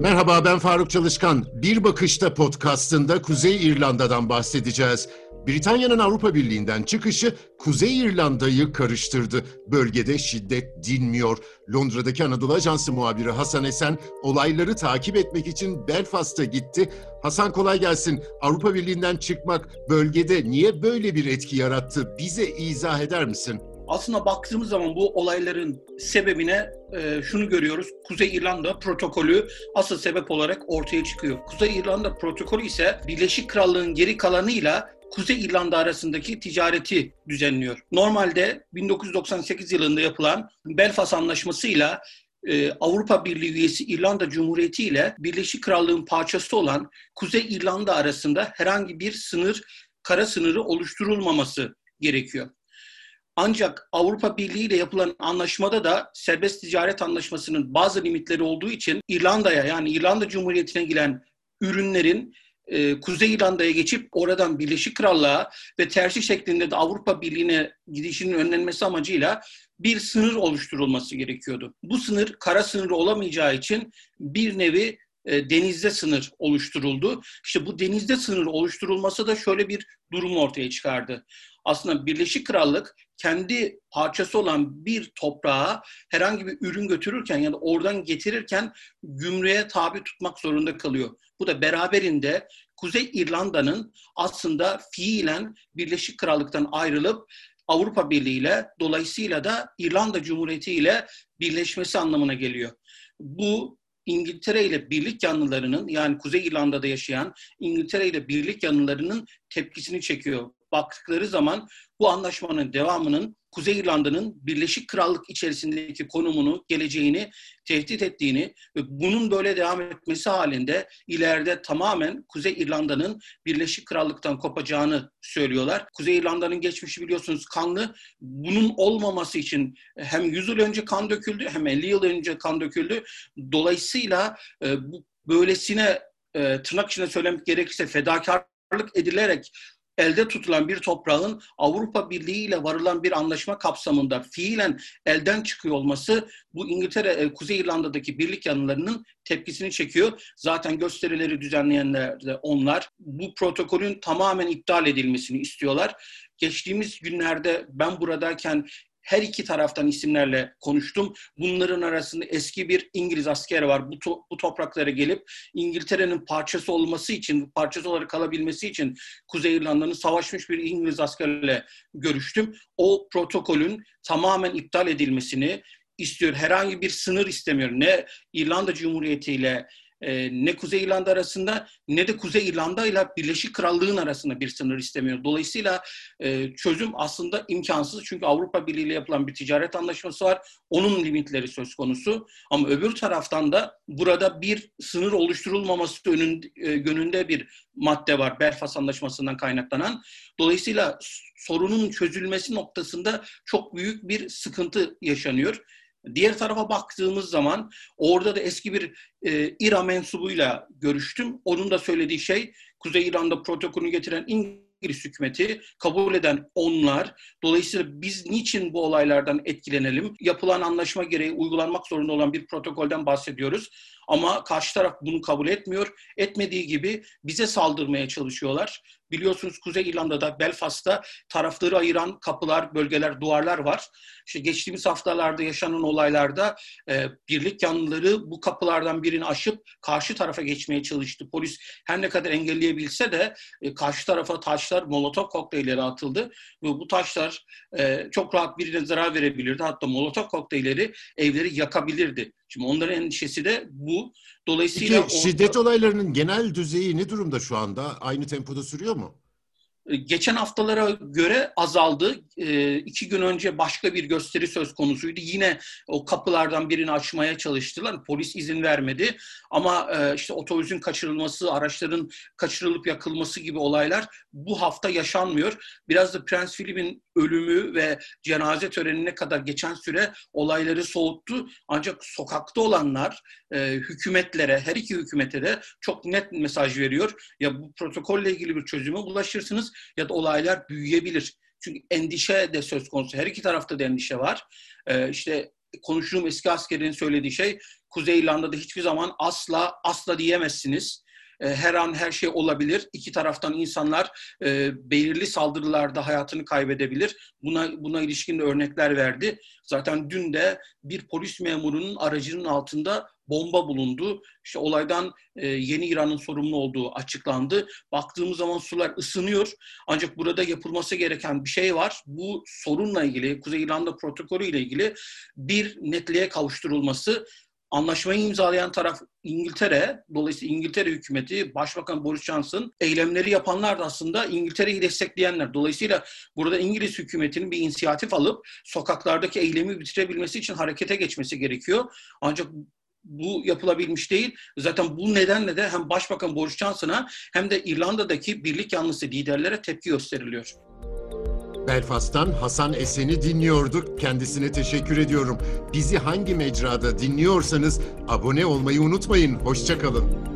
Merhaba ben Faruk Çalışkan. Bir Bakışta podcastında Kuzey İrlanda'dan bahsedeceğiz. Britanya'nın Avrupa Birliği'nden çıkışı Kuzey İrlanda'yı karıştırdı. Bölgede şiddet dinmiyor. Londra'daki Anadolu Ajansı muhabiri Hasan Esen olayları takip etmek için Belfast'a gitti. Hasan kolay gelsin. Avrupa Birliği'nden çıkmak bölgede niye böyle bir etki yarattı? Bize izah eder misin? Aslında baktığımız zaman bu olayların sebebine e, şunu görüyoruz. Kuzey İrlanda protokolü asıl sebep olarak ortaya çıkıyor. Kuzey İrlanda protokolü ise Birleşik Krallığın geri kalanıyla Kuzey İrlanda arasındaki ticareti düzenliyor. Normalde 1998 yılında yapılan Belfast Anlaşması'yla e, Avrupa Birliği üyesi İrlanda Cumhuriyeti ile Birleşik Krallığın parçası olan Kuzey İrlanda arasında herhangi bir sınır, kara sınırı oluşturulmaması gerekiyor. Ancak Avrupa Birliği ile yapılan anlaşmada da serbest ticaret anlaşmasının bazı limitleri olduğu için İrlanda'ya yani İrlanda Cumhuriyeti'ne gelen ürünlerin e, Kuzey İrlanda'ya geçip oradan Birleşik Krallığa ve tersi şeklinde de Avrupa Birliği'ne gidişinin önlenmesi amacıyla bir sınır oluşturulması gerekiyordu. Bu sınır kara sınırı olamayacağı için bir nevi e, denizde sınır oluşturuldu. İşte bu denizde sınır oluşturulması da şöyle bir durum ortaya çıkardı. Aslında Birleşik Krallık kendi parçası olan bir toprağa herhangi bir ürün götürürken ya da oradan getirirken gümrüğe tabi tutmak zorunda kalıyor. Bu da beraberinde Kuzey İrlanda'nın aslında fiilen Birleşik Krallık'tan ayrılıp Avrupa Birliği ile dolayısıyla da İrlanda Cumhuriyeti ile birleşmesi anlamına geliyor. Bu İngiltere ile birlik yanlılarının yani Kuzey İrlanda'da yaşayan İngiltere ile birlik yanlılarının tepkisini çekiyor baktıkları zaman bu anlaşmanın devamının Kuzey İrlanda'nın Birleşik Krallık içerisindeki konumunu, geleceğini tehdit ettiğini ve bunun böyle devam etmesi halinde ileride tamamen Kuzey İrlanda'nın Birleşik Krallık'tan kopacağını söylüyorlar. Kuzey İrlanda'nın geçmişi biliyorsunuz kanlı. Bunun olmaması için hem 100 yıl önce kan döküldü hem 50 yıl önce kan döküldü. Dolayısıyla e, bu böylesine e, tırnak içinde söylemek gerekirse fedakarlık edilerek elde tutulan bir toprağın Avrupa Birliği ile varılan bir anlaşma kapsamında fiilen elden çıkıyor olması bu İngiltere, e, Kuzey İrlanda'daki birlik yanlılarının tepkisini çekiyor. Zaten gösterileri düzenleyenler de onlar. Bu protokolün tamamen iptal edilmesini istiyorlar. Geçtiğimiz günlerde ben buradayken her iki taraftan isimlerle konuştum. Bunların arasında eski bir İngiliz asker var. Bu, to- bu topraklara gelip İngiltere'nin parçası olması için, parçası olarak kalabilmesi için Kuzey İrlanda'nın savaşmış bir İngiliz askerle görüştüm. O protokolün tamamen iptal edilmesini istiyor. Herhangi bir sınır istemiyor. Ne İrlanda Cumhuriyeti ile e, ne Kuzey İrlanda arasında ne de Kuzey İrlanda ile Birleşik Krallığın arasında bir sınır istemiyor. Dolayısıyla e, çözüm aslında imkansız. Çünkü Avrupa Birliği ile yapılan bir ticaret anlaşması var. Onun limitleri söz konusu. Ama öbür taraftan da burada bir sınır oluşturulmaması önünde, e, yönünde bir madde var. Belfast Anlaşması'ndan kaynaklanan. Dolayısıyla sorunun çözülmesi noktasında çok büyük bir sıkıntı yaşanıyor. Diğer tarafa baktığımız zaman orada da eski bir e, İRA mensubuyla görüştüm. Onun da söylediği şey Kuzey İran'da protokolünü getiren İngiliz hükümeti kabul eden onlar. Dolayısıyla biz niçin bu olaylardan etkilenelim? Yapılan anlaşma gereği uygulanmak zorunda olan bir protokolden bahsediyoruz. Ama karşı taraf bunu kabul etmiyor. Etmediği gibi bize saldırmaya çalışıyorlar. Biliyorsunuz Kuzey İrlanda'da, Belfast'ta tarafları ayıran kapılar, bölgeler, duvarlar var. İşte geçtiğimiz haftalarda yaşanan olaylarda e, birlik yanlıları bu kapılardan birini aşıp karşı tarafa geçmeye çalıştı. Polis her ne kadar engelleyebilse de e, karşı tarafa taşlar, molotof kokteylleri atıldı. Ve bu taşlar e, çok rahat birine zarar verebilirdi. Hatta molotof kokteylleri evleri yakabilirdi. Şimdi onların endişesi de bu. Dolayısıyla Peki, şiddet olaylarının genel düzeyi ne durumda şu anda? Aynı tempoda sürüyor mu? E, geçen haftalara göre azaldı. E, iki gün önce başka bir gösteri söz konusuydu. Yine o kapılardan birini açmaya çalıştılar. Polis izin vermedi. Ama e, işte otobüsün kaçırılması, araçların kaçırılıp yakılması gibi olaylar bu hafta yaşanmıyor. Biraz da Prens Philip'in ölümü ve cenaze törenine kadar geçen süre olayları soğuttu. Ancak sokakta olanlar hükümetlere, her iki hükümete de çok net mesaj veriyor. Ya bu protokolle ilgili bir çözüme ulaşırsınız ya da olaylar büyüyebilir. Çünkü endişe de söz konusu. Her iki tarafta da endişe var. E, işte konuştuğum eski askerin söylediği şey Kuzey İrlanda'da hiçbir zaman asla asla diyemezsiniz. E, her an her şey olabilir. İki taraftan insanlar e, belirli saldırılarda hayatını kaybedebilir. Buna buna ilişkin örnekler verdi. Zaten dün de bir polis memurunun aracının altında bomba bulundu. İşte olaydan e, Yeni İran'ın sorumlu olduğu açıklandı. Baktığımız zaman sular ısınıyor. Ancak burada yapılması gereken bir şey var. Bu sorunla ilgili, Kuzey İrlanda protokolü ile ilgili bir netliğe kavuşturulması. Anlaşmayı imzalayan taraf İngiltere, dolayısıyla İngiltere hükümeti, Başbakan Boris Johnson, eylemleri yapanlar da aslında İngiltere'yi destekleyenler. Dolayısıyla burada İngiliz hükümetinin bir inisiyatif alıp sokaklardaki eylemi bitirebilmesi için harekete geçmesi gerekiyor. Ancak bu yapılabilmiş değil. Zaten bu nedenle de hem Başbakan Boris Johnson'a hem de İrlanda'daki birlik yanlısı liderlere tepki gösteriliyor. Belfast'tan Hasan Esen'i dinliyorduk. Kendisine teşekkür ediyorum. Bizi hangi mecrada dinliyorsanız abone olmayı unutmayın. Hoşçakalın.